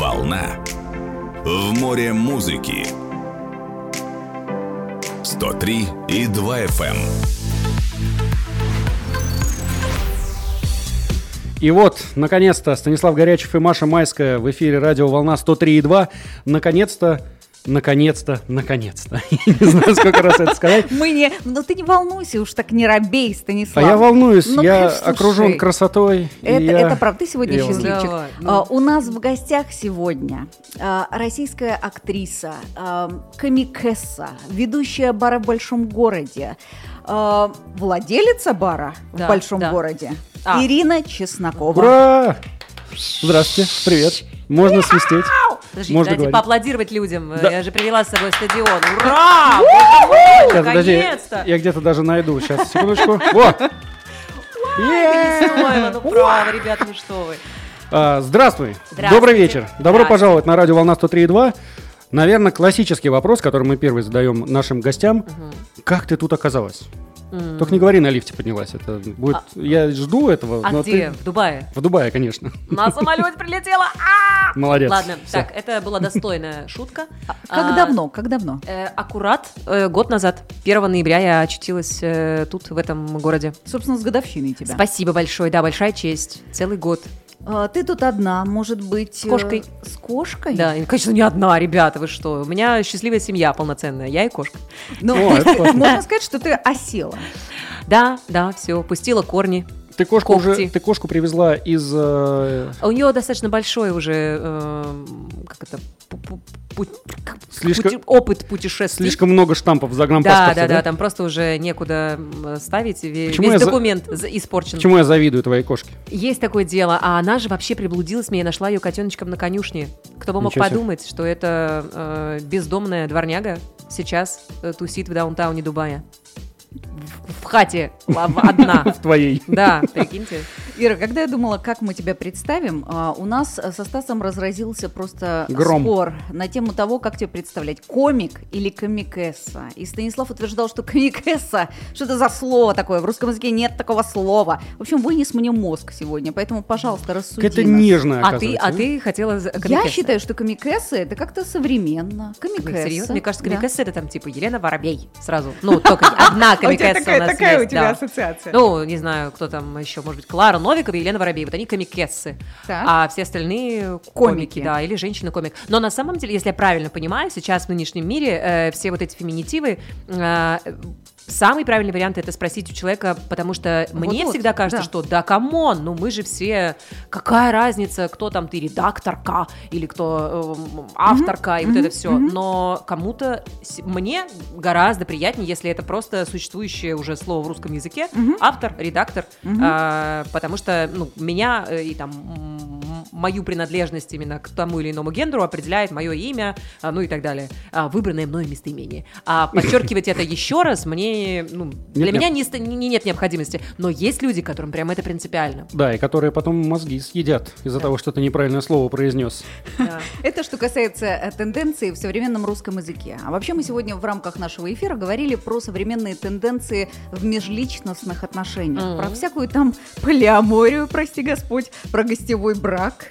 Волна. В море музыки. 103 и 2 FM. И вот, наконец-то, Станислав Горячев и Маша Майская в эфире радио «Волна» 103,2. Наконец-то Наконец-то, наконец-то. Я не знаю, сколько раз это сказать. Мы не... Ну ты не волнуйся, уж так не робей, Станислав. А я волнуюсь, Ну, я конечно, слушай. окружен красотой. Это, я- это правда, ты сегодня я счастливчик. Давай, ну. А, у нас в гостях сегодня а, российская актриса, а, комикесса, ведущая бара в большом городе, а, владелица бара Да, в большом да. городе, А. Ирина Чеснокова. Ура! Здравствуйте, привет. Можно свистеть. Подожди, Можно дайте говорить. поаплодировать людям. Да. Я же привела с собой стадион. Ура! Сейчас, подожди, я где-то даже найду. Сейчас, секундочку. Вот. Ну право, ребята, ну что вы. А, Здравствуй. Добрый вечер. Добро пожаловать на радио «Волна 103.2». Наверное, классический вопрос, который мы первый задаем нашим гостям. Как ты тут оказалась? Только не говори, на лифте поднялась. Это будет... Я жду этого. А где? ты- В Дубае? В Дубае, конечно. На самолете прилетела. А! Молодец. Ладно, Всё. так, это была достойная шутка. Как А, давно? Как давно? э, Аккурат э, год назад, 1 ноября, я очутилась э, тут, в этом городе. Собственно, с годовщиной тебя. Спасибо большое, да, большая честь. Целый год. А, ты тут одна, может быть... С кошкой. э, С кошкой? Да, конечно, не одна, ребята, вы что? У меня счастливая семья полноценная, я и кошка. Ну, можно сказать, что ты осела. Да, да, все, пустила корни. Ты кошку когти. уже, ты кошку привезла из... э, А у нее достаточно большой уже, э, как это, пу- пу- Слишком- пути- опыт путешествий. Слишком много штампов в да, загранпаспорте, да, да, там просто уже некуда ставить, ве- Почему весь документ за- испорчен. Почему я завидую твоей кошке? Есть такое дело, а она же вообще приблудилась мне, я нашла ее котеночком на конюшне. Кто бы мог Ничего себе. подумать, что это э, бездомная дворняга сейчас э, тусит в даунтауне Дубая. В, хате а, одна. В твоей. Да, прикиньте. Ира, когда я думала, как мы тебя представим, а, у нас э, со Стасом разразился просто Гром. спор на тему того, как тебя представлять, комик или комикесса. И Станислав утверждал, что комикесса, что это за слово такое, в русском языке нет такого слова. В общем, вынес мне мозг сегодня, поэтому, пожалуйста, рассуди нас. нежная, А ты, а ты хотела... за- Я комикесса. считаю, что комикесса это как-то современно. Комикесса. Серьезно? Мне кажется, да. комикесса это там типа Елена Воробей сразу. Ну, только одна комикесса у нас есть, да. ассоциация. Ну, не знаю, кто там еще, может быть, Клара Новикова и Елена Воробей. Вот они комикессы. Так. А все остальные комики, Комики. да, или женщина-комик. Но на самом деле, если я правильно понимаю, сейчас в нынешнем мире э, все вот эти феминитивы э, Самый правильный вариант это спросить у человека, потому что мне Вот-вот, всегда кажется, да. что да, come on, ну мы же все, какая разница, кто там ты редакторка или кто эм, авторка и вот это все. Но кому-то мне гораздо приятнее, если это просто существующее уже слово в русском языке, автор, редактор, а, потому что ну, меня э, и там мою принадлежность именно к тому или иному гендеру определяет мое имя, а, ну и так далее, а, выбранное мною местоимение. А подчеркивать это еще раз мне, ну, для Нет, меня нет. не, не- нет необходимости. Но есть люди, которым прям это принципиально. Да, и которые потом мозги съедят из-за того, что ты неправильное слово произнес. Да. Это что касается э, тенденций в современном русском языке. А вообще мы сегодня в рамках нашего эфира говорили про современные тенденции в межличностных отношениях. Про всякую там полиаморию, прости Господь, про гостевой брак.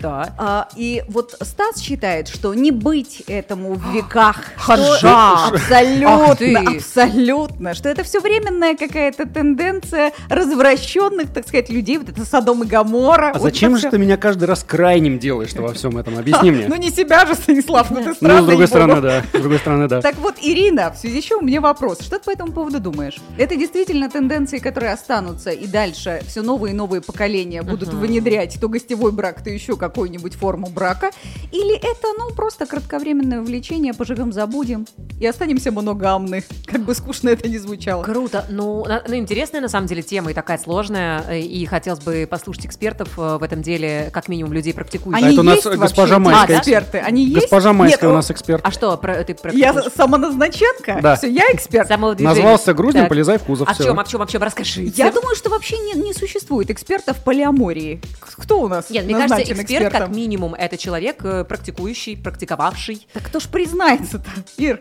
Да. А, и вот Стас считает, что не быть этому в веках. Что Ах Абсолютно, ты! Абсолютно. Что это все временная какая-то тенденция развращенных, так сказать, людей. Вот это Содом и Гамора. А вот зачем же всё. ты меня каждый раз крайним делаешь во всем этом? Объясни мне. Ну не себя же, Станислав, ну ты Ну, странный, с другой стороны, да. С другой стороны, да. Так вот, Ирина, в связи с чем у меня вопрос. Что ты по этому поводу думаешь? Это действительно тенденции, которые останутся, и дальше все новые и новые поколения будут внедрять то гостевой брак, то еще какую-нибудь форму брака? Или это, ну, просто кратковременное увлечение, поживем, забудем и останемся моногамны, как бы скучно это ни звучало. Круто. Ну, ну, интересная на самом деле тема и такая сложная. э, И хотелось бы послушать экспертов э, в этом деле, как минимум людей практикующих. А это у нас есть госпожа Майская. эксперты? Они есть? Госпожа Майская Нет, у нас эксперт. А что, про, ты Я самоназначенка? Да. Все, я эксперт. Назвался груздем, Так. полезай в кузов. А в чем, а в чем, о чем расскажите? Я думаю, что вообще не, не существует экспертов полиамории. Кто у нас Нет, мне кажется, эксперт как экспертом? минимум это человек, э, практикующий, практиковавший. Так кто ж признается-то, Ир?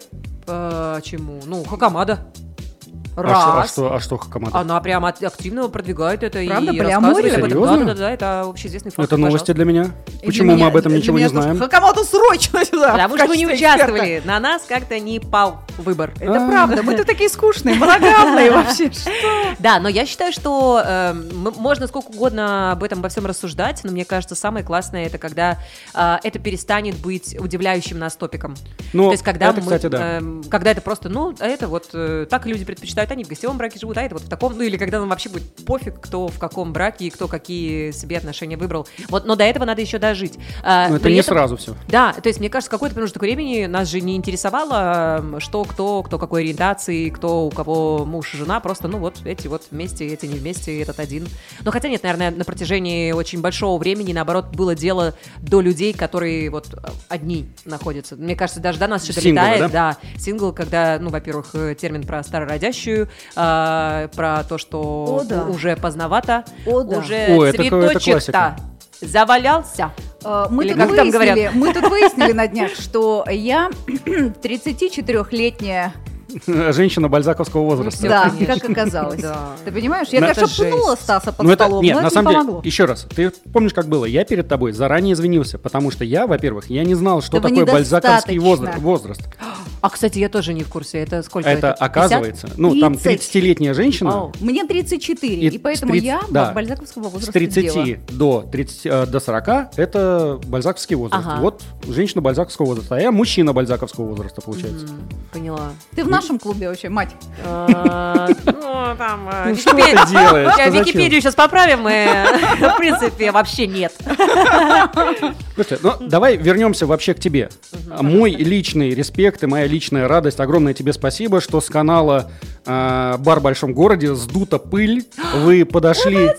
Почему? Ну, Хакамада. А Раз. что- А что, а что Хакамада? Она прям от- активно продвигает это Правда? и рассказывает об этом. Серьезно? Да, да, да, это общеизвестный факт. Это новости пожалуйста. для меня. И Почему для мы меня- об этом ничего не знаем? Хакамото срочно сюда. Потому что мы не качестве эксперта. участвовали. На нас как-то не пал выбор. Это А. правда, мы-то такие скучные, моногамные вообще. Что? Да, но я считаю, что э, м- можно сколько угодно об этом обо всем рассуждать, но мне кажется, самое классное это когда э, это перестанет быть удивляющим нас топиком. Ну, То есть, когда это, мы, кстати, да. эм, когда это просто, ну, а это вот э, так люди предпочитают, они в гостевом браке живут, а это вот в таком, ну или когда нам вообще будет пофиг, кто в каком браке и кто какие себе отношения выбрал. Вот, но до этого надо еще дожить. А, Но это при не этом- сразу все. Да, то есть, мне кажется, какой-то промежуток времени нас же не интересовало, что, кто, кто какой ориентации, кто у кого муж и жена, просто, ну вот, эти вот вместе, эти не вместе, этот один. Но хотя нет, наверное, на протяжении очень большого времени, наоборот, было дело до людей, которые вот одни находятся. Мне кажется, даже до нас что-то летает, да? да, сингл, когда, ну, во-первых, э, термин про старородящую, а, про то, что О, да. уже поздновато, О, да. уже О, это- это цветочек-то завалялся. Э, Мы Или тут, как там говорят? выяснили, мы тут выяснили на днях, что я 34-летняя, Женщина бальзаковского возраста. Да, как оказалось. Ты понимаешь, я, это жесть. пнула Стаса под Ну столом, нет, но на это самом не деле, помогло. еще раз, ты помнишь, как было? Я перед тобой заранее извинился, потому что я, во-первых, я не знал, что такое бальзаковский возраст. А, кстати, я тоже не в курсе. Это сколько Это, это? 50? оказывается, ну, там 30. 30-летняя женщина Вау. Мне 34, И и, поэтому с 30 я да. бальзаковского с возраста 30 дева. до, 30, э, до 40 это бальзаковский возраст. Ага. Вот женщина бальзаковского возраста, а я мужчина бальзаковского возраста, получается. М, Поняла. Ты в нашем клубе вообще, мать? А, Ну, там... э, Ну, что Википедию- сейчас поправим, и, в принципе, вообще нет. Слушай, ну давай вернемся вообще к тебе. Мой личный респект и моя личная радость. Огромное тебе спасибо, что с канала э, Бар в большом городе сдута пыль. Вы подошли.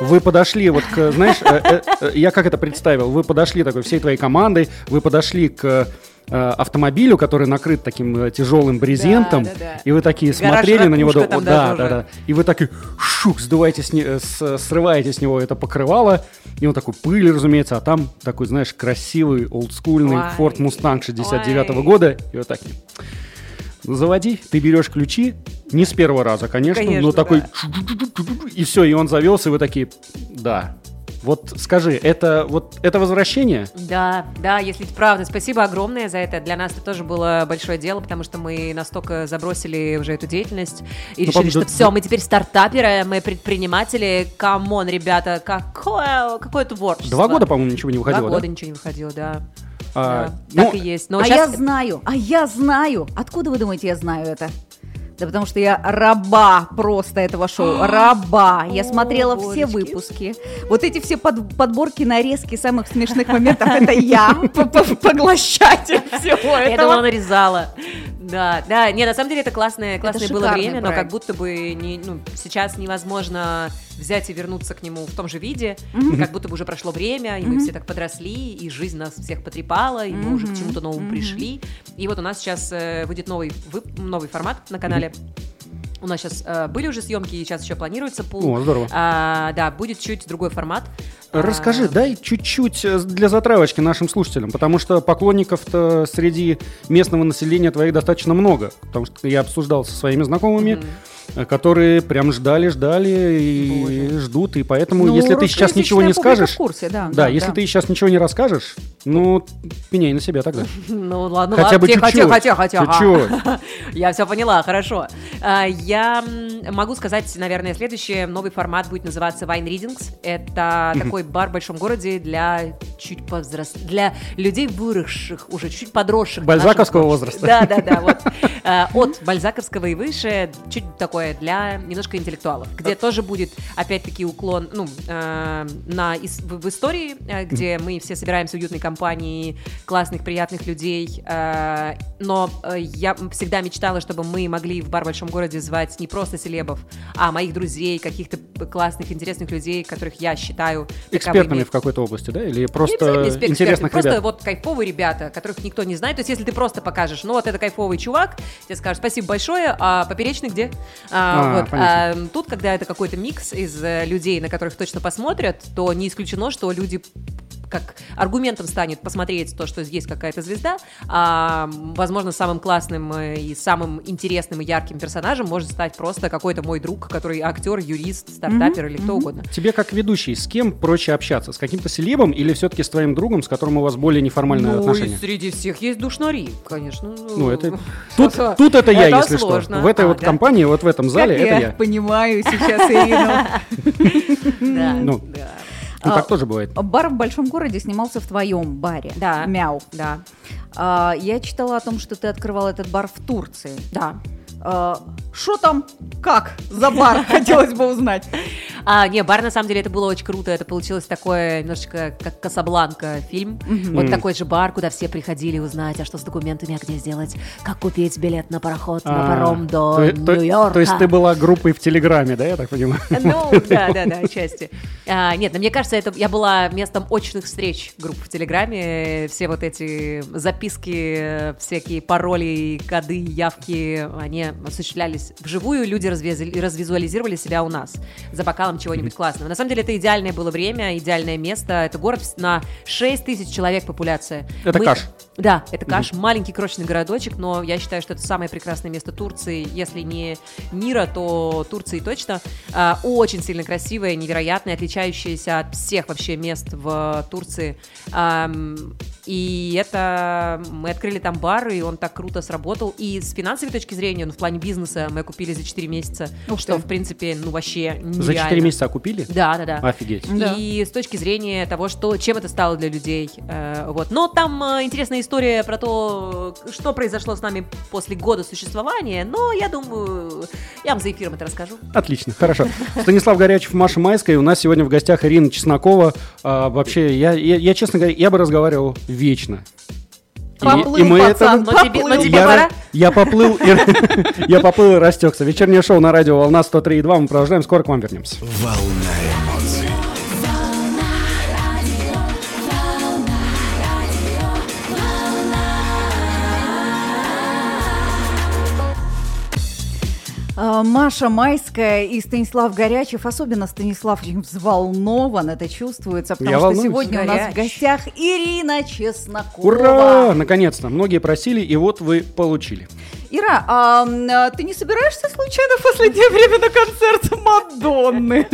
Вы подошли вот к, знаешь, э, э, я как это представил? Вы подошли такой всей твоей командой, вы подошли к автомобилю, который накрыт таким э, тяжелым брезентом, да, да. и вы такие Гараж смотрели на него, да, да, да, да, и вы такие, шук, сдуваете с не- э, с- срываете с него это покрывало, и он такой пыль, разумеется, а там такой, знаешь, красивый, олдскульный Ой. Ford Mustang 69 Ой. года, и вот такие. Заводи, ты берешь ключи, не с первого раза, конечно, Конечно, но такой, да. и все, и он завелся, и вы такие, да. Вот скажи, это вот это возвращение? Да, да, если правда. Спасибо огромное за это. Для нас это тоже было большое дело, потому что мы настолько забросили уже эту деятельность и Ну, решили, по-моему, что да- все, мы теперь стартаперы, мы предприниматели. Come on, ребята, какое, какое творчество. Два года, по-моему, ничего не Два выходило, года да? ничего не выходило, да. А, Да, ну, так и есть. Но а сейчас я знаю, а я знаю. Откуда вы думаете, я знаю это? Да потому что я раба просто этого шоу. Раба. Я О, смотрела все Боречки. выпуски. Вот эти все под- подборки, нарезки самых смешных моментов, это я. Поглощатель всего Я думала, этого. нарезала. Да, да, не, на самом деле это классное, классное было шикарный время, но проект. как будто бы не, ну, сейчас невозможно взять и вернуться к нему в том же виде, Мгм. как будто бы уже прошло время, и мы Мгм. все так подросли, и жизнь нас всех потрепала, и мы уже к чему-то новому Мгм. пришли. И вот у нас сейчас э, выйдет новый, вып- новый формат на канале. У нас сейчас э, были уже съемки, и сейчас еще планируется пул. О, здорово. А, да, будет чуть другой формат. Расскажи, А, дай чуть-чуть э, для затравочки нашим слушателям, потому что поклонников-то среди местного населения твоих достаточно много, потому что я обсуждал со своими знакомыми, э, которые прям ждали, ждали и Боже. ждут, и поэтому, Ну, если ты сейчас ничего не скажешь, в курсе, да. да, если ты сейчас ничего не расскажешь, ну пеняй на себя тогда. Ну ладно, Хотя ладно, бы тихо, чуть-чуть. тихо, тихо, тихо. Чуть-чуть. Я все поняла, хорошо. А, Я могу сказать, наверное, следующее. Новый формат будет называться Wine Readings. Это такой бар в большом городе для чуть повзрос... для людей выросших, уже чуть подросших. Бальзаковского возраста. Да, да, да. Вот. А, От бальзаковского и выше, чуть такое для немножко интеллектуалов, где тоже будет, опять-таки, уклон ну, э, на, в, истории, э, где мы все собираемся в уютной компании классных, приятных людей. Но э, я всегда мечтала, чтобы мы могли в бар в большом городе звать не просто селебов, а моих друзей, каких-то классных, интересных людей, которых я считаю Экспертами в какой-то области, да? Или просто интересных Просто ребят? вот кайфовые ребята, которых никто не знает. То есть, если ты просто покажешь, ну вот это кайфовый чувак, тебе скажут спасибо большое, а поперечный где? А, А, вот, а, тут, когда это какой-то микс из э, людей, на которых точно посмотрят, то не исключено, что люди как аргументом станет посмотреть то, что есть какая-то звезда, а, возможно, самым классным э, и самым интересным и ярким персонажем может стать просто какой-то мой друг, который актер, юрист, стартапер или кто угодно. Тебе как ведущий, с кем проще общаться? С каким-то селебом или все-таки с твоим другом, с которым у вас более неформальные ну, отношения? и среди всех есть душнари, конечно. Ну, это... Тут, что-то- тут это я, это если сложно. что. В этой А, вот да? компании, вот в этом зале, Как это я я. понимаю сейчас Ирину. Да, Ну. да. Ну, А, так тоже бывает. Бар в большом городе снимался в твоем баре. Да. Мяу. Да, А, я читала о том, что ты открывал этот бар в Турции. да. Что там? Как? За бар? Хотелось бы узнать. А, не, бар, на самом деле, это было очень круто. Это получилось такое, немножечко, как Касабланка фильм. Вот Мгм. такой же бар, куда все приходили узнать, а что с документами, а где сделать, как купить билет на пароход, А, на паром до Нью-Йорка. то есть ты была группой в Телеграме, да, я так понимаю? Ну, да, да, да, отчасти. А, нет, но мне кажется, это я была местом очных встреч групп в Телеграме. Все вот эти записки, всякие пароли, коды, явки, они осуществлялись вживую. Люди развиз- развизуализировали себя у нас за бокалом чего-нибудь классного. На самом деле это идеальное было время, идеальное место. Это город на 6 тысяч человек популяция. Это Мы- Каш. Да, это Каш, маленький крошечный городочек, но я считаю, что это самое прекрасное место Турции, если не мира, то Турции точно. А, очень сильно красивое, невероятное, отличающееся от всех вообще мест в Турции. И это мы открыли там бар, и он так круто сработал. И с финансовой точки зрения, ну, в плане бизнеса, мы купили за 4 месяца, Ух что, ты. в принципе, ну, вообще нереально. За 4 месяца окупили? Да, да, да. Офигеть. Да. И с точки зрения того, что, чем это стало для людей. э, вот. Но там э, интересная история про то, что произошло с нами после года существования, но я думаю, я вам за эфиром это расскажу. Отлично, хорошо. Станислав Горячев, Маша Майская. У нас сегодня в гостях Ирина Чеснокова. А, вообще, я, я, я, честно говоря, я бы разговаривал вечно. Поплыл, и мы пацан, это- Но тебе- но поплыл. тебе я, пора? ра- я поплыл, и, я поплыл и растекся. Вечернее шоу на радио «Волна 103.2». Мы продолжаем, скоро к вам вернемся. Волна Маша Майская и Станислав Горячев, особенно Станислав очень взволнован, это чувствуется, потому Я что волнуюсь. сегодня у нас в Горяч. гостях Ирина Чеснокова. Ура! Наконец-то. Многие просили, и вот вы получили. Ира, а, а, ты не собираешься случайно в последнее время на концерт Мадонны?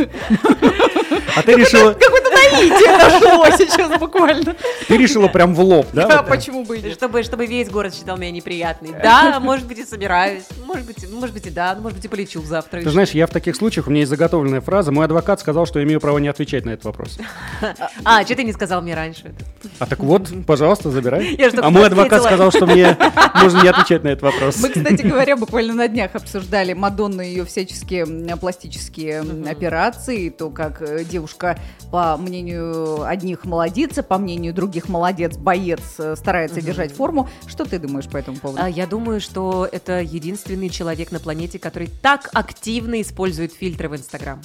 А ты решила, Какое-то наитие нашло сейчас буквально. ты решила прям в лоб, да? Да, почему бы и нет? Чтобы, чтобы весь город считал меня неприятной. Да, может быть, и собираюсь. Может быть, может быть, и да. Может быть, и полечу завтра. Ты знаешь, я в таких случаях, у меня есть заготовленная фраза, мой адвокат сказал, что я имею право не отвечать на этот вопрос. А, что ты не сказал мне раньше? А так вот, пожалуйста, забирай. А мой адвокат сказал, что мне можно не отвечать на этот вопрос. Мы, кстати говоря, буквально на днях обсуждали Мадонну и ее всяческие пластические операции, то, как э, девушка, по мнению одних, молодец, а по мнению других, молодец, боец, э, старается держать форму. Что ты думаешь по этому поводу? А, Я думаю, что это единственный человек на планете, который так активно использует фильтры в Инстаграм.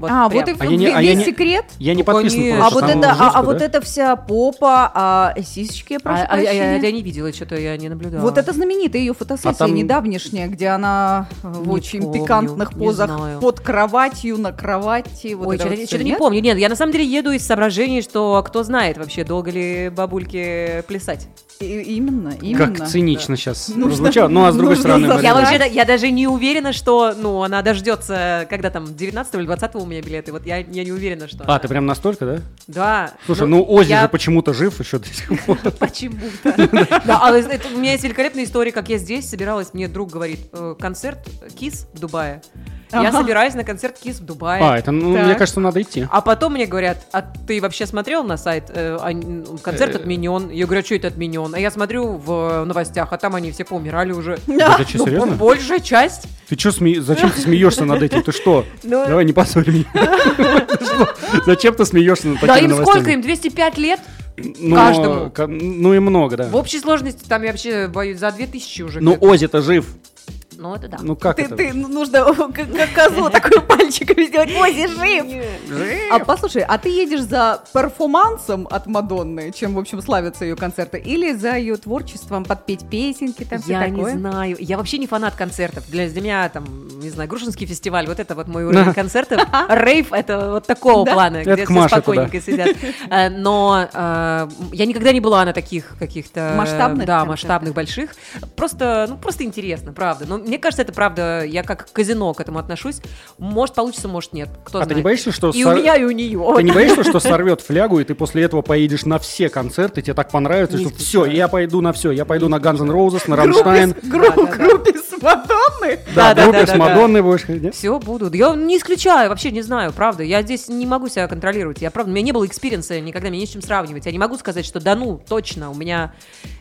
Вот а, прям. вот и А я не- весь а я не- секрет. Я не подписан конечно. А просто вот, на это, а, жестко, а вот да? это вся попа, а сисечки, я прошу А, а я, прощения. я не видела, что-то я не наблюдала. Вот это знаменитая ее фотосессия А там- недавнешняя, где она в Не очень помню, пикантных позах под кроватью, на кровати. Вот Ой, что-то, вот что-то не помню. Нет, я на самом деле еду из соображений, что кто знает вообще, долго ли бабульке плясать. И- Именно, именно. Как цинично сейчас Нужно- прозвучало. Ну, а с другой нужно стороны... Я Да. вообще, да- я даже не уверена, что, ну, она дождется, когда там, 19 или 20 у меня билеты. Вот я, я не уверена, что А, она- ты прям настолько, да? Да. Слушай, ну, Ози я- же почему-то жив еще до сих пор. Почему-то. Да, а у меня есть великолепная история, как я здесь собиралась, мне друг говорит, э, концерт Кис в Дубае. Я Ага. собираюсь на концерт Кис в Дубае. А, это, ну, Так. мне кажется, надо идти. А потом мне говорят, а ты вообще смотрел на сайт? э, а, концерт Э. отменен. Я говорю, а что это отменен? А я смотрю в новостях, а там они все поумирали уже. Это что, Ну, серьезно? большая часть. Ты что, зачем ты смеешься над этим? Ты что? Ну, Давай, не поссорь меня. Зачем ты смеешься над Да такими им новостями? сколько? Им 205 лет? Ну, каждому? ка- Ну и много, да. В общей сложности там я вообще боюсь за 2000 уже. Ну. Ози-то жив. Ну, это да. Ну как Ты, это? ты, ну, нужно как, как козу такой пальчиками сделать. Ози, жив! А послушай, а ты едешь за перформансом от Мадонны, чем, в общем, славятся ее концерты, или за ее творчеством подпеть песенки, там все Я такое? не знаю. Я вообще не фанат концертов. Для, для меня там, не знаю, Грушинский фестиваль, вот это вот мой уровень концертов. Рейв это вот такого плана, где все спокойненько сидят. Э, Но э, я никогда не была на таких каких-то... Масштабных Да, масштабных, больших. Просто, ну, просто интересно, правда. Но мне кажется, это правда, я как казино к этому отношусь. Может получится, может нет. Кто А знает. ты не боишься, что И сор- у меня, и у нее. Ты не боишься, что сорвет флягу, и ты после этого поедешь на все концерты, тебе так понравится, что все, я пойду на все. Я пойду на Guns N' Roses, на Рамштайн. Группе, с Мадонной? Да, группе с. Мадонной будешь ходить? Все будут. Я не исключаю, вообще не знаю, правда. Я здесь не могу себя контролировать. Я правда, у меня не было experience а, никогда мне не с чем сравнивать. Я не могу сказать, что да ну, точно, у меня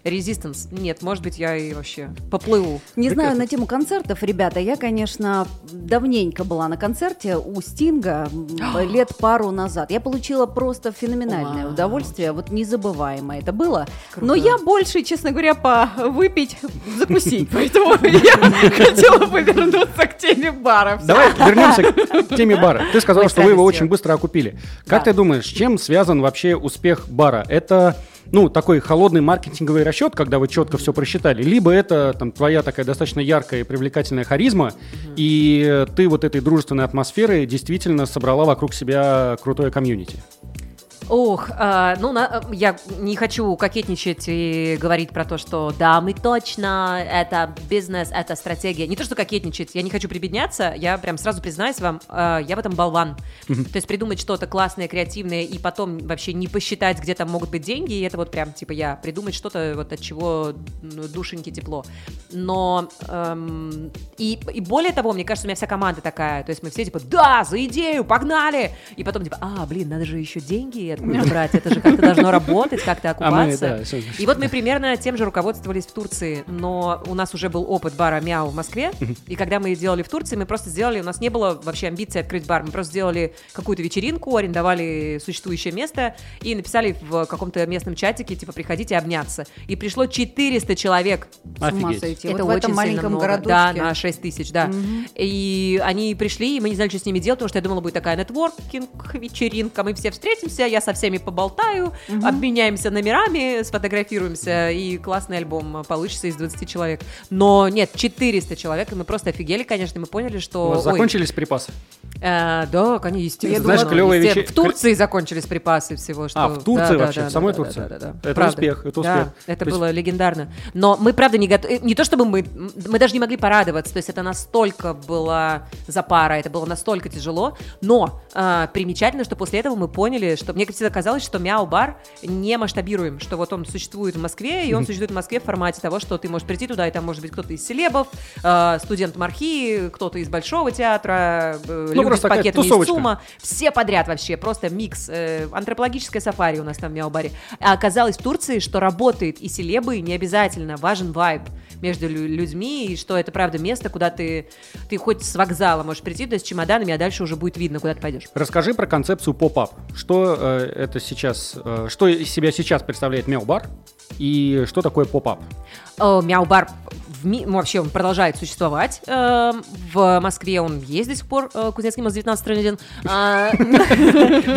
resistance. Нет, может быть, я и вообще поплыву. Не знаю, Прекрасно. на тему концертов, ребята, я, конечно, давненько была на концерте у Стинга лет пару назад. Я получила просто феноменальное Вау. удовольствие, вот незабываемо это было. Круто. Но я больше, честно говоря, по выпить, закусить, поэтому я хотела бы вернуться к теме баров. Давай вернемся к теме бара. Ты сказала, что вы его очень быстро окупили. Как ты думаешь, с чем связан вообще успех бара? Это ну, такой холодный маркетинговый расчет, когда вы четко все просчитали, либо это там твоя такая достаточно яркая и привлекательная харизма, и э, ты вот этой дружественной атмосферой действительно собрала вокруг себя крутое комьюнити. Ох, а, ну, на- я не хочу кокетничать и говорить про то, что да, мы точно, это бизнес, это стратегия. Не то, что кокетничать, я не хочу прибедняться, я прям сразу признаюсь вам, а, я в этом болван. То есть придумать что-то классное, креативное, и потом вообще не посчитать, где там могут быть деньги, и это вот прям, типа, я придумать что-то, вот от чего ну, душеньки тепло. Но, эм, и, и более того, мне кажется, у меня вся команда такая, то есть мы все, типа, да, за идею, погнали! И потом, типа, а, блин, надо же еще деньги брать, это же как-то должно работать, как-то А мы, окупаться. да, И вот мы примерно тем же руководствовались в Турции, но у нас уже был опыт бара Мяу в Москве, и когда мы делали в Турции, мы просто сделали, у нас не было вообще амбиции открыть бар, мы просто сделали какую-то вечеринку, арендовали существующее место и написали в каком-то местном чатике, типа, приходите обняться. И пришло 400 человек. С ума Офигеть. сойти. Это вот в этом маленьком много. городочке. Да, на 6 тысяч, да. И они пришли, и мы не знали, что с ними делать, потому что я думала, будет такая нетворкинг-вечеринка, мы все встретимся, я со всеми поболтаю, обменяемся номерами, сфотографируемся, и классный альбом получится из 20 человек. Но нет, 400 человек, и мы просто офигели, конечно, мы поняли, что... У вас ой, закончились припасы? Э, да, конечно, естественно. Знаешь, клёвая Естественно. вече- В Турции закончились припасы всего. Что... А, в Турции Да, да, вообще, да, в самой да, Турции? да, да, да. Это Правда. успех, это Да, успех. это То есть- было легендарно. Но мы, правда, не готовы. Не то, чтобы мы... Мы даже не могли порадоваться. То есть это настолько была запара, это было настолько тяжело. Но а, примечательно, что после этого мы поняли, что мне всегда казалось, что Мяу-бар не масштабируем, что вот он существует в Москве, и он существует в Москве в формате того, что ты можешь прийти туда, и там может быть кто-то из селебов, а, студент Мархи, кто-то из Большого театра, э, Ну, просто с пакетами из. СУМа, все подряд вообще, просто микс. э, антропологическое сафари у нас там в Мяу-баре. А оказалось в Турции, что работает и селебы, не обязательно, важен вайб между лю- людьми, и что это, правда, место, куда ты, ты хоть с вокзала можешь прийти, да, с чемоданами, а дальше уже будет видно, куда ты пойдешь. Расскажи про концепцию поп-ап. Что э, это сейчас, э, что из себя сейчас представляет Мяу-бар и что такое pop-up? Э, Мяу-бар в ми- ну, вообще он продолжает существовать. Э, В Москве он есть до сих пор. э, Кузнецкий мост 19 1. А,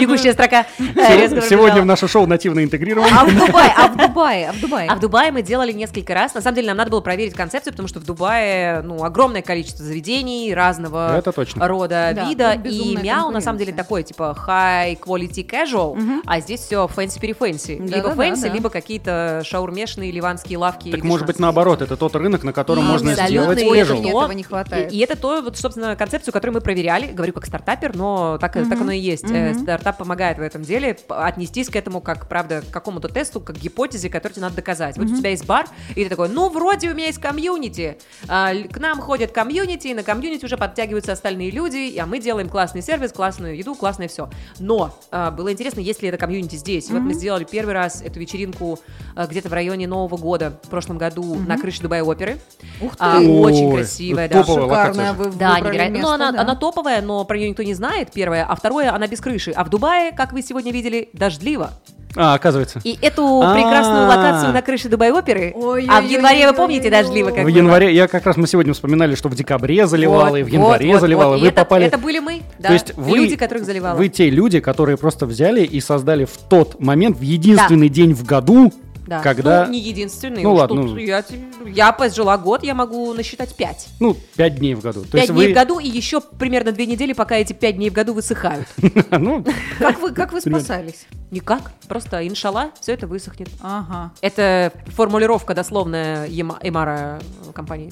Бегущая строка. Э, Сегодня в наше шоу нативно интегрирован. А в Дубае, а в Дубае, а в Дубае. А в Дубае мы делали несколько раз. На самом деле нам надо было проверить концепцию, потому что в Дубае ну, огромное количество заведений разного Это точно. рода Да, вида. тут И мяу на самом деле такой, типа high quality casual, а здесь все fancy-пере fancy. Либо Да-да-да, fancy, да. либо какие-то шаурмешные ливанские лавки. Так может быть наоборот, это тот рынок, на котором можно Абсолютно, сделать и casual. этого не хватает. И, и это то, вот, собственно, концепцию, которую мы проверяли, говорю как стартапер, но так, так оно и есть. Э, Стартап помогает в этом деле отнестись к этому как, правда, к какому-то тесту, как гипотезе, которую тебе надо доказать. Вот у тебя есть бар, и ты такой, ну, вроде у меня есть комьюнити. А, к нам ходят комьюнити, и на комьюнити уже подтягиваются остальные люди, а мы делаем классный сервис, классную еду, классное все. Но а, было интересно, есть ли это комьюнити здесь. И Вот мы сделали первый раз эту вечеринку а, где-то в районе Нового года в прошлом году на крыше Дубай оперы. Ух ты. А, Ой, очень красивая, да. топовая Шикарная вы Да, невероятно. место, но она, да. она топовая, но про нее никто не знает, первое. А второе, она без крыши. А в Дубае, как вы сегодня видели, дождливо. А, оказывается. И эту А. прекрасную локацию на крыше Дубай-оперы, Ой, а в январе, вы помните, дождливо как В январе, я как раз мы сегодня вспоминали, что в декабре заливало, Вот, и в январе вот, заливало. вот. Вы это, попали... это были мы, да. То есть вы, люди, которых заливало. вы те люди, которые просто взяли и создали в тот момент, в единственный день в году, Да. когда... Ну, не единственный. Ну уж ладно, тут ну. Я, я пожила год, я могу насчитать пять. Ну, пять дней в году. Пять дней вы... в году и еще примерно две недели, пока эти пять дней в году высыхают. ну, Как вы, как вы спасались? Никак, просто иншалла, все это высохнет. Ага. Это формулировка дословная Эмара компании.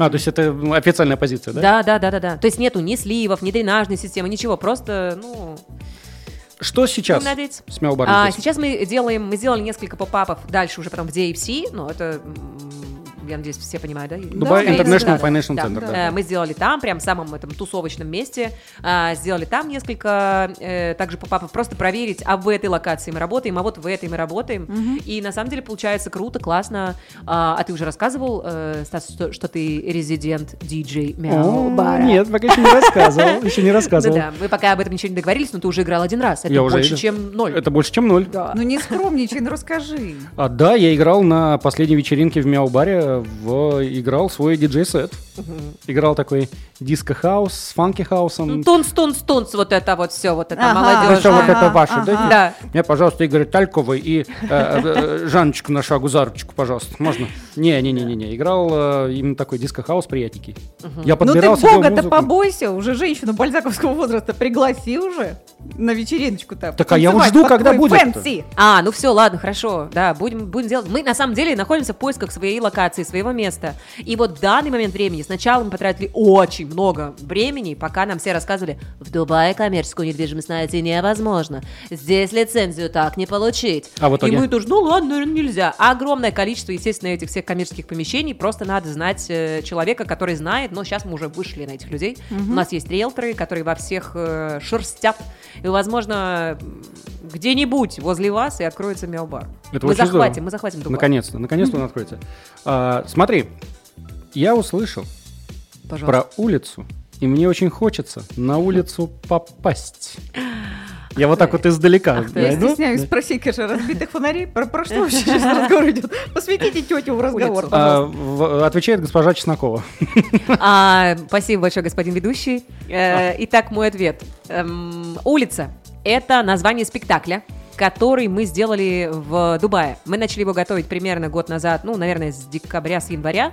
а, то есть это ну, официальная позиция, да? Да, да, да, да, да. То есть нету ни сливов, ни дренажной системы, ничего. Просто, ну, Что сейчас Мелбаром А, сейчас мы делаем, мы сделали несколько попапов дальше уже потом в DFC, ну, это, я надеюсь, все понимают, да? Дубай Да, International да, Financial да. Center, Э, да. Мы сделали там, прям в самом этом тусовочном месте, а, сделали там несколько э, также попапов, просто проверить, а в этой локации мы работаем, а вот в этой мы работаем. И на самом деле получается круто, классно. А, а ты уже рассказывал, э, Стас, что, что ты резидент диджей Мяу Бара? Нет, пока еще не рассказывал. Еще не Ну рассказывал. да, мы пока об этом ничего не договорились, но ты уже играл один раз. Это больше, чем ноль. Это больше, чем ноль. Да. Ну не скромничай, ну расскажи. А, да, я играл на последней вечеринке в Мяу-баре, в... играл свой диджей-сет. Играл такой диско-хаус с фанки-хаусом. Тунц, тунц, тунц, вот это вот все, вот это Ага. Ну, молодежь. всё вот это ваше, ага. дайте. Да. Мне, пожалуйста, Игорь Тальковый и э, э, Жанночку на шагу Зарочку, пожалуйста. Можно? Не-не-не-не. Играл э, именно такой диско-хаус приятненький. Я Ну ты подбирал бога-то побойся, уже женщину бальзаковского возраста пригласи уже на вечериночку-то. Так, а я вот жду, когда фэнси. А, ну все, ладно, хорошо, да, будем, будем делать. Мы на самом деле находимся в поисках своей локации, своего места. И вот в данный момент времени сначала мы потратили очень много времени, пока нам все рассказывали, в Дубае коммерческую недвижимость найти невозможно. Здесь лицензию так не получить. А в итоге? И мы тоже, ну ладно, наверное, нельзя. Огромное количество, естественно, этих всех коммерческих помещений. Просто надо знать э, человека, который знает. Но сейчас мы уже вышли на этих людей. У нас есть риэлторы, которые во всех э, шерстят. И, возможно, где-нибудь возле вас и откроется мяу-бар. Это мы захватим, здорово. мы захватим Дубай. Наконец-то, наконец-то он откроется. А, смотри, я услышал Пожалуйста. про улицу, и мне очень хочется на улицу попасть. Я вот так вот издалека. Ах. Я стесняюсь спросить, конечно, разбитых фонарей. Про, про что вообще сейчас разговор идет? Посвятите тетю в разговор. А, Отвечает госпожа Чеснокова. А, спасибо большое, господин ведущий. Э, итак, мой ответ. Эм, улица – это название спектакля, который мы сделали в Дубае. Мы начали его готовить примерно год назад, ну, наверное, с декабря, с января.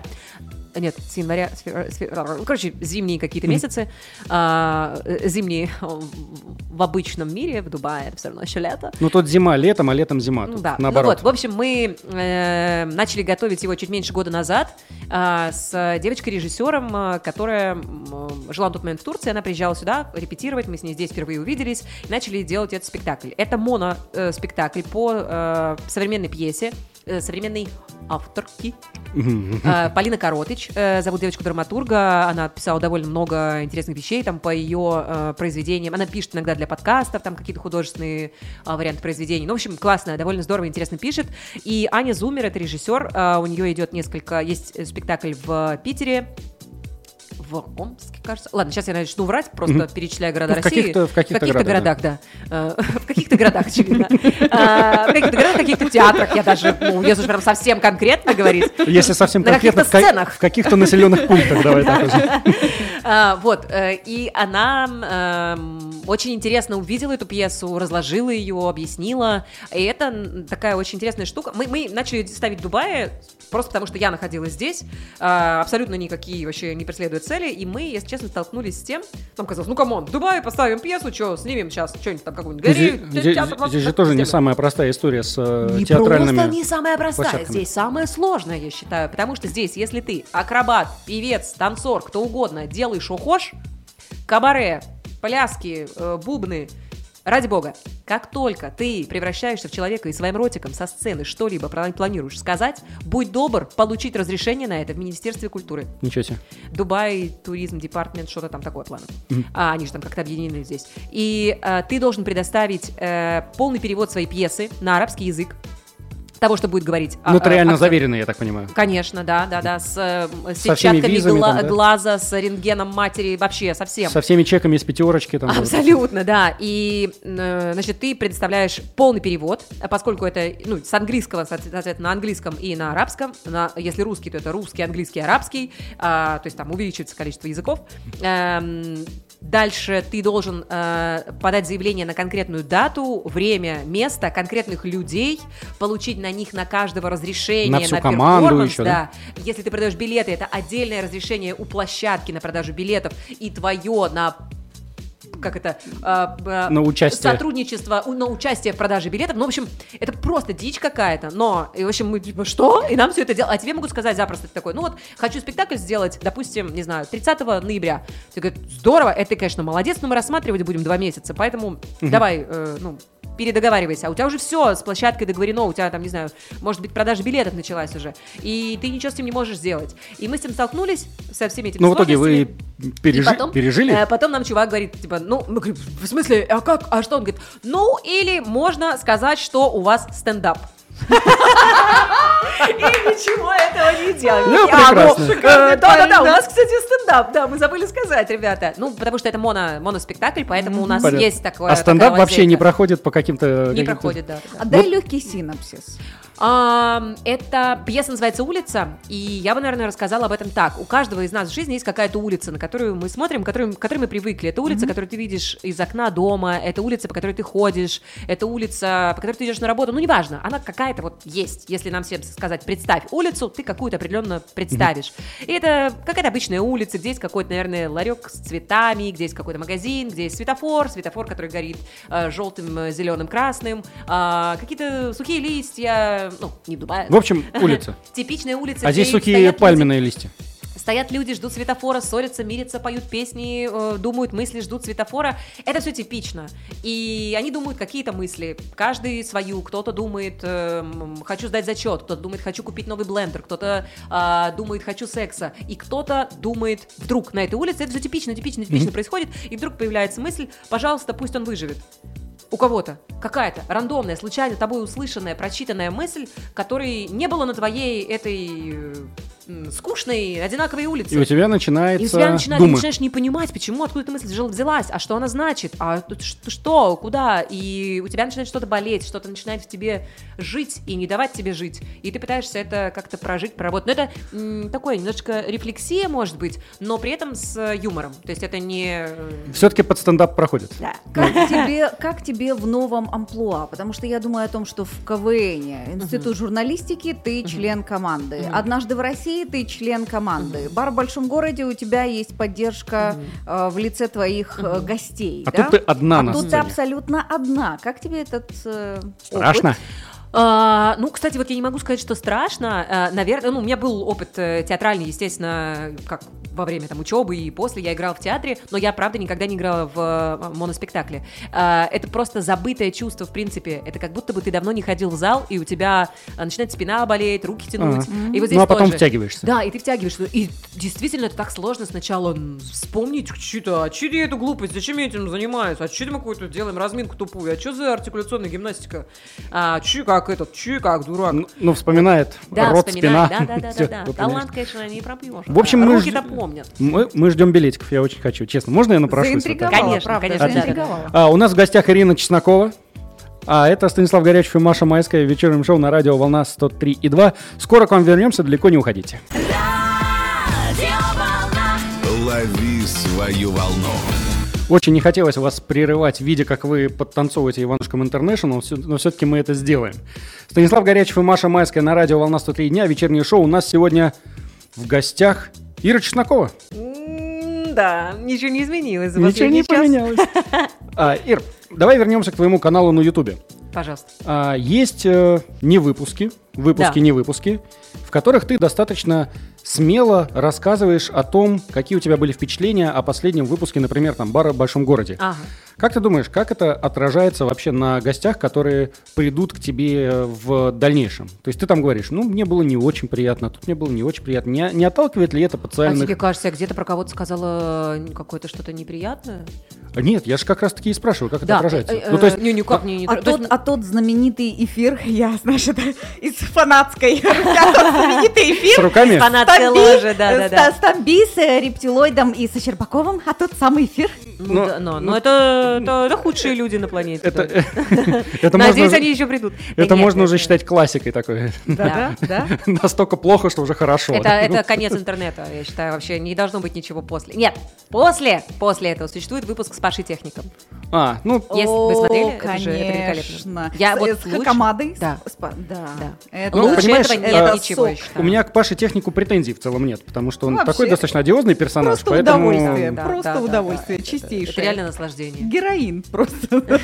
Нет, с января, с февраля, с февраля. Ну, короче, зимние какие-то месяцы, а, э, зимние в обычном мире, в Дубае, все равно еще лето. Ну, тут зима летом, а летом зима. Ну да. Наоборот. Ну вот, в общем, мы э, начали готовить его чуть меньше года назад а, с девочкой-режиссером, которая м, жила на тот момент в Турции. Она приезжала сюда репетировать, мы с ней здесь впервые увиделись и начали делать этот спектакль. Это моно-спектакль по э, современной пьесе э, современной авторки. Э, Полина Коротыч, э, зовут девочку-драматурга, она писала довольно много интересных вещей там по ее э, произведениям, она пишет иногда для подкастов, там какие-то художественные варианты произведений, ну, в общем, классно, довольно здорово, интересно пишет, и Аня Зумер, это режиссер, э, у нее идет несколько, есть э, спектакль в Питере, в Омске, кажется. Ладно, сейчас я начну врать, просто перечисляя города Ну, в России. каких-то- в каких-то городах, да. Э, В каких-то городах, очевидно. А, В каких-то городах, в каких-то театрах я даже, ну, если уж прям совсем конкретно говорить, Если совсем на конкретно, в, каких-то ка- сценах. в каких-то населенных пунктах, давай так уже. А, вот, э, и она эм, очень интересно увидела эту пьесу, разложила ее, объяснила. И это такая очень интересная штука. Мы, мы начали ставить в Дубае просто потому, что я находилась здесь, а, абсолютно никакие вообще не преследуя цели, и мы, если честно, столкнулись с тем, нам казалось, ну come on, в Дубае поставим пьесу, что, снимем сейчас что-нибудь там какую-нибудь галерею, здесь- же тоже не сделаем». самая простая история с э, Не театральными... просто не самая простая, здесь самая сложная, я считаю, потому что здесь, если ты акробат, певец, танцор, кто угодно, делаешь, что хочешь, кабаре, пляски, э, бубны, ради бога, как только ты превращаешься в человека и своим ротиком со сцены что-либо плани- планируешь сказать, будь добр получить разрешение на это в Министерстве культуры. Ничего себе. Дубай, туризм, департмент, что-то там такое планы. А, они же там как-то объединены здесь. И э, ты должен предоставить э, полный перевод своей пьесы на арабский язык того, что будет говорить. а- Нотариально а- актер. заверенный, я так понимаю. Конечно, да, да, да, с, э, с Со сетчатками визами гла- там, да? глаза, с рентгеном матери, вообще совсем. Со всеми чеками из пятерочки. Там. Абсолютно, да. И, э, значит, ты предоставляешь полный перевод, а поскольку это, ну, с английского, соответственно, на английском и на арабском. На, если русский, то это русский, английский, арабский. а, то есть там увеличивается количество языков. Эм, Дальше ты должен э, подать заявление на конкретную дату, время, место, конкретных людей, получить на них на каждого разрешение, На всю на команду еще, да? да. Если ты продаешь билеты, это отдельное разрешение у площадки на продажу билетов и твое на как это, а, На участие. сотрудничество, на участие в продаже билетов. Ну, в общем, это просто дичь какая-то. Но, и, в общем, мы типа, что? И нам все это делать. А тебе могут сказать запросто ты такой, ну вот, хочу спектакль сделать, допустим, не знаю, 30 ноября. Ты говоришь, здорово, это ты, конечно, молодец, но мы рассматривать будем два месяца, поэтому давай, э, ну, передоговаривайся. А у тебя уже все с площадкой договорено, у тебя там, не знаю, может быть, продажа билетов началась уже, и ты ничего с этим не можешь сделать. И мы с этим столкнулись, со всеми этими Ну, в итоге вы. Пережи- И потом, пережили? э, потом нам чувак говорит, типа, ну, мы говорим, в смысле, а как, а что? Он говорит, ну, или можно сказать, что у вас стендап. И ничего этого не делаем. Ну, А, прекрасно. э, Да-да-да, у нас, кстати, стендап, да, мы забыли сказать, ребята. Ну, потому что это моно, моноспектакль, поэтому у нас есть такое. А стендап вообще не проходит по каким-то... Не проходит, да. да. Отдай легкий синапсис. Это пьеса называется «Улица», и я бы, наверное, рассказала об этом так. У каждого из нас в жизни есть какая-то улица, на которую мы смотрим, к которой, к которой мы привыкли. Это улица, которую ты видишь из окна дома, это улица, по которой ты ходишь, это улица, по которой ты идешь на работу. Ну, неважно, она какая-то вот есть. Если нам всем сказать «представь улицу», ты какую-то определенно представишь. И это какая-то обычная улица, где есть какой-то, наверное, ларек с цветами, где есть какой-то магазин, где есть светофор, светофор, который горит э, желтым, э, зеленым, красным, а, какие-то сухие листья, ну, не Дубая. В общем, улица. Типичная улица. А здесь сухие пальменные листья. Стоят люди, ждут светофора, ссорятся, мирятся, поют песни, э, думают мысли, ждут светофора. Это все типично. И они думают какие-то мысли. Каждый свою. Кто-то думает, эм, хочу сдать зачет, кто-то думает, хочу купить новый блендер, кто-то а, думает, хочу секса. И кто-то думает, вдруг на этой улице, это все типично, типично, типично происходит, и вдруг появляется мысль, пожалуйста, пусть он выживет. У кого-то какая-то рандомная, случайно тобой услышанная, прочитанная мысль, которой не было на твоей этой э, скучной, одинаковой улице. И у тебя начинается И у тебя начинает, ты начинаешь не понимать, почему, откуда эта мысль взял- взялась, а что она значит, а что, куда, и у тебя начинает что-то болеть, что-то начинает в тебе жить и не давать тебе жить, и ты пытаешься это как-то прожить, проработать. Но это м, такое немножечко рефлексия, может быть, но при этом с юмором, то есть это не... э, Все-таки под стендап проходит. Да. Как тебе, как тебе в новом амплуа? Потому что я думаю о том, что в КВН, Институт журналистики, ты член команды. Однажды в России ты член команды. Бар в большом городе у тебя есть поддержка э, в лице твоих э, гостей. А да? тут ты одна А на тут ты сцене. абсолютно одна. Как тебе этот э, Страшно? опыт? А, ну, кстати, вот я не могу сказать, что страшно. наверное, ну, у меня был опыт э, театральный, естественно, как во время там учебы и после я играла в театре, но я, правда, никогда не играла в э, моноспектакле. А, это просто забытое чувство, в принципе. Это как будто бы ты давно не ходил в зал, и у тебя а, начинает спина болеть, руки тянуть. Ага. И вот здесь Ну, а потом тоже. втягиваешься. Да, и ты втягиваешься. И действительно, это так сложно сначала вспомнить, что-то, а что я эту глупость, зачем я этим занимаюсь, а что мы какую-то делаем разминку тупую, а что за артикуляционная гимнастика, а че как этот, че как дурак. Ну, ну, вспоминает да, рот, вспоминаю, спина. да, да, да, да, да. Талант, конечно, не пропьешь. В общем, мы ж- помнят. Мы, мы ждем билетиков, я очень хочу. Честно, можно я напрошусь? Заинтриговала, Конечно, правда, конечно, да, заинтриговала. А, у нас в гостях Ирина Чеснокова. А это Станислав Горячев и Маша Майская в вечернем шоу на радио «Волна 103,2». Скоро к вам вернемся, далеко не уходите. Лови свою волну. Очень не хотелось вас прерывать, видя, как вы подтанцовываете Иванушкам Интернешнл, но все-таки мы это сделаем. Станислав Горячев и Маша Майская на радио «Волна 103 дня». Вечернее шоу. У нас сегодня в гостях Ира Чеснокова. Да, ничего не изменилось Ничего не час. поменялось. А, Ир, давай вернемся к твоему каналу на Ютубе. Пожалуйста. А, есть э, не выпуски, выпуски, Да. не выпуски, в которых ты достаточно смело рассказываешь о том, какие у тебя были впечатления о последнем выпуске, например, там «Бара в большом городе». Ага. Как ты думаешь, как это отражается вообще на гостях, которые придут к тебе в дальнейшем? То есть ты там говоришь, ну, мне было не очень приятно, тут мне было не очень приятно. Не, не отталкивает ли это А подсоциальных... тебе кажется, я где-то про кого-то сказала какое-то что-то неприятное? Нет, я же как раз таки и спрашиваю, как это Да, отражается. э, Ну, то есть, э, не, никак не, не А то тот, а тот знаменитый эфир, я, знаешь, это из фанатской, а тот знаменитый с эфир руками? фанатская Стамби- ложа, да, да, да. Ста- Стамби с э, рептилоидом и со Щербаковым, а тот самый эфир. Ну, Ну, но это, худшие люди на планете. Надеюсь, они еще придут. Это можно уже считать классикой такой. Да. да. Настолько плохо, что уже хорошо. Это конец интернета, я считаю, вообще не должно быть ничего после. Нет, после, после этого существует выпуск с Пашей Техником. А, ну, Если вы смотрели, это конечно. же это великолепно. Я с, вот с лучше- Хакамадой. Да. Спа- да. Да. Это, Ну, Лучше понимаешь, этого нет это ничего, я сок. у меня к Паше технику претензий в целом нет, потому что он Вообще, такой достаточно одиозный персонаж, Просто поэтому... удовольствие. Да, просто да, да, удовольствие, да. чистейшее. Это реально наслаждение. Героин просто.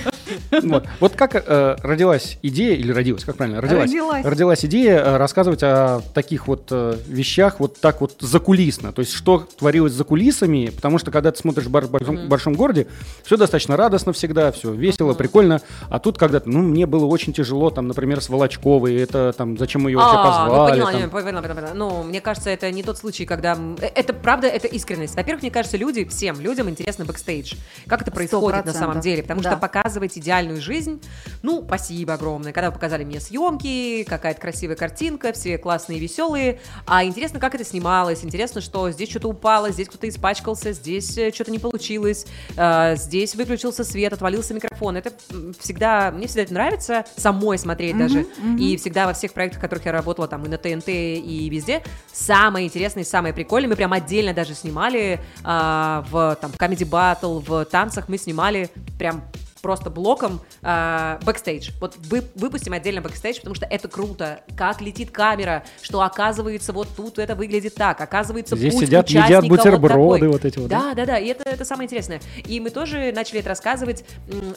Вот, вот как э, родилась идея, или родилась, как правильно, родилась? Родилась. Родилась идея э, рассказывать о таких вот э, вещах вот так вот закулисно. То есть, что творилось за кулисами, потому что, когда ты смотришь бар в большом, большом городе, все достаточно радостно всегда, все весело, прикольно. А тут когда-то, ну, мне было очень тяжело, там, например, с Волочковой, это там, зачем мы ее вообще А, ну позвали. поняла, там. не, поняла, поняла, поняла. Ну, мне кажется, это не тот случай, когда... э, Это правда, это искренность. Во-первых, мне кажется, люди, всем людям интересно бэкстейдж. Как это происходит на самом 100%. деле. Потому Да. что показывать идеальную жизнь, ну, спасибо огромное. Когда вы показали мне съемки, какая-то красивая картинка, все классные, веселые. А интересно, как это снималось. Интересно, что здесь что-то упало, здесь кто-то испачкался, здесь э, что-то не получилось, э, здесь выключился свет, отвалился микрофон. Это всегда... Мне всегда это нравится, самой смотреть даже. И всегда во всех проектах, в которых я работала, там и на ТНТ, и везде, самое интересное и самое прикольное, мы прям отдельно даже снимали а, в там, в Comedy Battle, в танцах мы снимали прям просто блоком а, бэкстейдж. Вот вы, выпустим отдельно бэкстейдж, потому что это круто. Как летит камера, что оказывается вот тут это выглядит так, оказывается Здесь путь сидят, едят участника вот бутерброды такой. вот эти вот, да? Да, да, да, и это, это самое интересное. И мы тоже начали это рассказывать,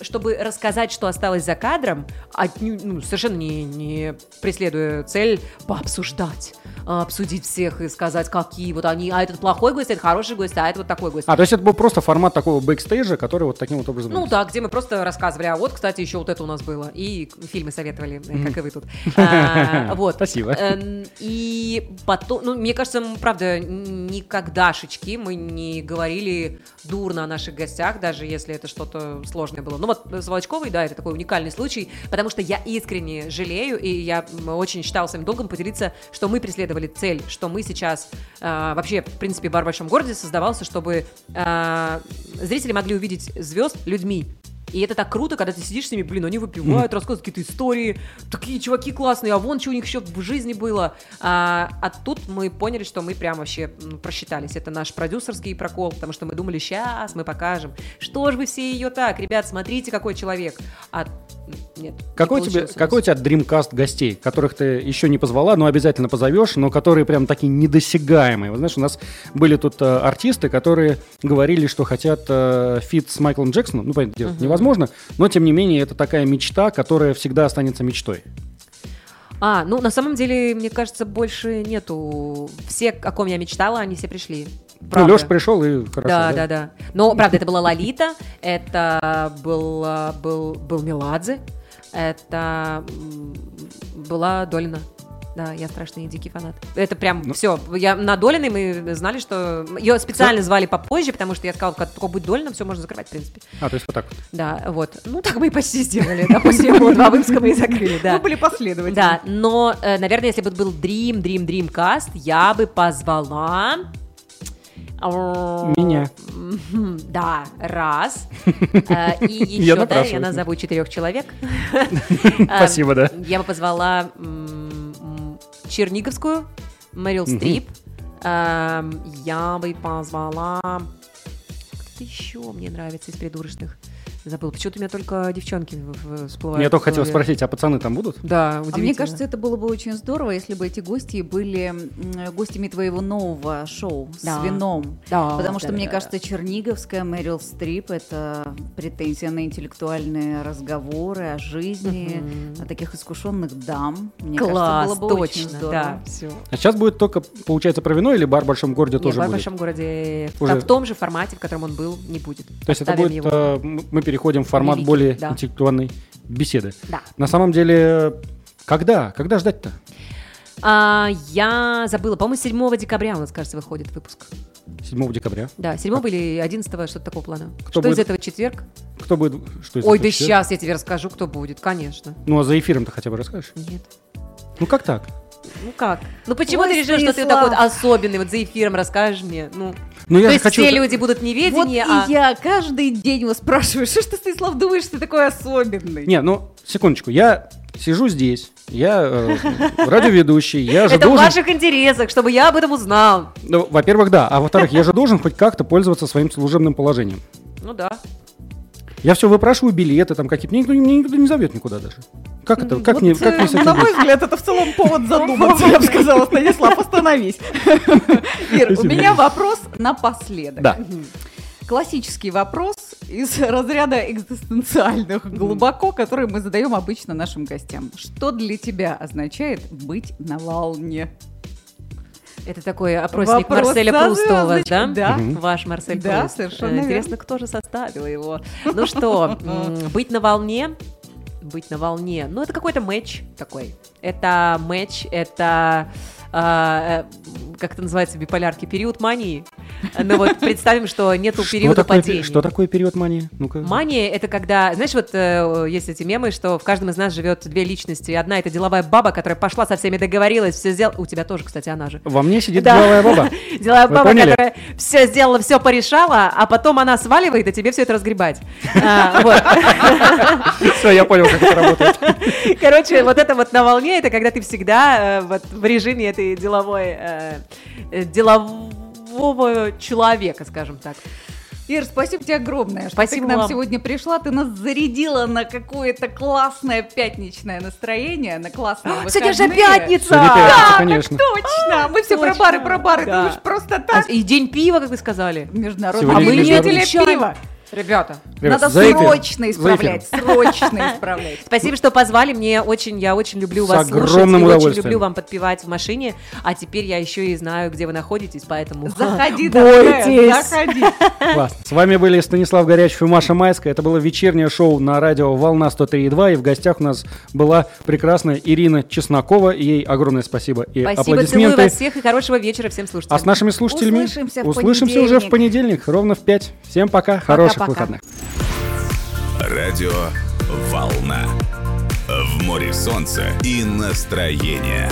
чтобы рассказать, что осталось за кадром, отню- ну, совершенно не, не преследуя цель пообсуждать, а, обсудить всех и сказать, какие вот они, а этот плохой гость, это хороший гость, а это вот такой гость. А, то есть это был просто формат такого бэкстейджа, который вот таким вот образом... Ну да, где мы просто рассказывали, а вот, кстати, еще вот это у нас было. И фильмы советовали, э, как и вы тут. А, Вот. Спасибо. Эм, И потом, ну, мне кажется, правда, никогдашечки мы не говорили дурно о наших гостях, даже если это что-то сложное было. Ну вот с Волочковой, да, это такой уникальный случай, потому что я искренне жалею, и я очень считала своим долгом поделиться, что мы преследовали цель, что мы сейчас, э, вообще, в принципе, бар в большом городе создавался, чтобы э, зрители могли увидеть звезд людьми, и это так круто, когда ты сидишь с ними, блин, они выпивают, рассказывают какие-то истории, такие чуваки классные, а вон что у них еще в жизни было. А, а тут мы поняли, что мы прям вообще м, просчитались. Это наш продюсерский прокол, потому что мы думали, сейчас мы покажем. Что же вы все ее так, ребят, смотрите, какой человек. А нет. не Какой, тебе, какой у тебя дримкаст гостей, которых ты еще не позвала, но обязательно позовешь, но которые прям такие недосягаемые? Вот знаешь, у нас были тут э, артисты, которые говорили, что хотят э, фит с Майклом Джексоном. Ну, понятно, делать невозможно, но тем не менее это такая мечта, которая всегда останется мечтой. А, ну на самом деле, мне кажется, больше нету. Все, о ком я мечтала, они все пришли. Ну, Правда. Леша пришел и хорошо. да, да, да. Но, правда, это была Лолита, это был, был, был Меладзе, это была Долина. Да, я страшный дикий фанат. Это прям Ну. все. Я на Долиной мы знали, что ее специально звали попозже, потому что я сказала, как только будет Долина, все можно закрывать, в принципе. А, то есть вот так вот. Да, вот. Ну, так мы и почти сделали. Да, после вот два выпуска мы и закрыли, да. Мы были последовательны. Да, но, э, наверное, если бы был Dream, Dream, Dreamcast, я бы позвала... Меня. Да, раз. Э, И еще, да, я назову четырех человек. Спасибо, да. Я бы позвала Черниговскую, Мэрил Стрип. Эм, Я бы позвала... Кто еще мне нравится из придурочных? Забыл. Почему-то у меня только девчонки в- в- всплывают. Я только в хотел спросить, а пацаны там будут? Да, А удивительно. мне кажется, это было бы очень здорово, если бы эти гости были гостями твоего нового шоу Да. с вином. Да, Потому что, да, мне да, кажется, Черниговская, Мэрил Стрип — это претензия на интеллектуальные разговоры о жизни, о таких искушенных дам. Мне Класс, кажется, было бы очень точно, здорово. да, все. А сейчас будет только, получается, про вино или бар в большом городе тоже в будет? большом городе в- Уже- в том же формате, в котором он был, не будет. То есть это будет, его. э, мы переходим в формат Великий, более да. интеллектуальной беседы. Да. На самом деле, когда? Когда ждать-то? А, я забыла, по-моему, 7 декабря у нас, кажется, выходит выпуск. 7 декабря. Да, 7 или 11 что-то такого плана. Кто что будет? из этого четверг? Кто будет... Что из Ой, этого да четверг? сейчас я тебе расскажу, кто будет, конечно. Ну, а за эфиром-то хотя бы расскажешь? Нет. Ну, как так? Ну как? Ну почему Ой, ты решил, что ты такой вот особенный, вот за эфиром расскажешь мне? Ну, Ну, я то есть хочу... все люди будут в Вот неведении, и а... я каждый день его спрашиваю, что ж ты, Станислав, думаешь, ты такой особенный? Не, ну, секундочку, я сижу здесь, я э, радиоведущий, я же Это в должен... ваших интересах, чтобы я об этом узнал. Ну, во-первых, да, а во-вторых, я же должен хоть как-то пользоваться своим служебным положением. Ну да. Я все выпрашиваю билеты, там какие-то. Мне никто, меня никто не зовет никуда даже. Как это? Как Вот, мне, как мне с э, этим на мой взгляд, это в целом повод задуматься, я бы сказала, Станислав, остановись. Ир, у меня вопрос напоследок. Да. Классический вопрос из разряда экзистенциальных глубоко, который мы задаем обычно нашим гостям. Что для тебя означает быть на волне? Это такой опросник Вопрос Марселя со Пруста у вас, да? да. Ваш Марсель Да, Пруст. совершенно Э, верно. Интересно, кто же составил его? Ну что, быть на волне, быть на волне, ну это какой-то матч такой. Это матч, это а, э, как это называется, биполярки, период мании. Ну вот представим, что нету Что периода такое, падения. что такое период мании? Ну-ка. Мания это когда, знаешь, вот э, есть эти мемы, что в каждом из нас живет две личности. Одна это деловая баба, которая пошла со всеми договорилась, все сделала. У тебя тоже, кстати, она же. Во мне сидит Да. деловая баба. Деловая Вы баба, поняли? которая все сделала, все порешала, а потом она сваливает, и тебе все это разгребать. А. Все, я понял, как это работает. Короче, вот это вот на волне, это когда ты всегда э, вот в режиме этой деловой, э, э, делового человека, скажем так. Ир, спасибо тебе огромное, что Спасибо ты к нам вам. сегодня пришла. Ты нас зарядила на какое-то классное пятничное настроение, на классное Сегодня же пятница! Сегодня пятница, конечно. Точно! Мы все про точно. бары, про бары. Да. Думаешь, просто А, так? И день пива, как вы сказали. Международный Сегодня день международный. любителя пива. Ребята, Ребят, Надо срочно исправлять, срочно исправлять. Спасибо, что позвали. Мне очень, я очень люблю С вас слушать. очень люблю вам подпевать в машине. А теперь я еще и знаю, где вы находитесь, поэтому Заходи, бойтесь. заходи. Классно. С вами были Станислав Горячев и Маша Майская. Это было вечернее шоу на радио «Волна 103.2». И в гостях у нас была прекрасная Ирина Чеснокова. Ей огромное спасибо и Спасибо, целую аплодисменты. вас всех и хорошего вечера всем слушателям. А с нашими слушателями Услышимся в услышимся уже в понедельник. ровно в 5. Всем пока, хороших Пока-пока. выходных. Радио «Волна». В море солнца и настроения.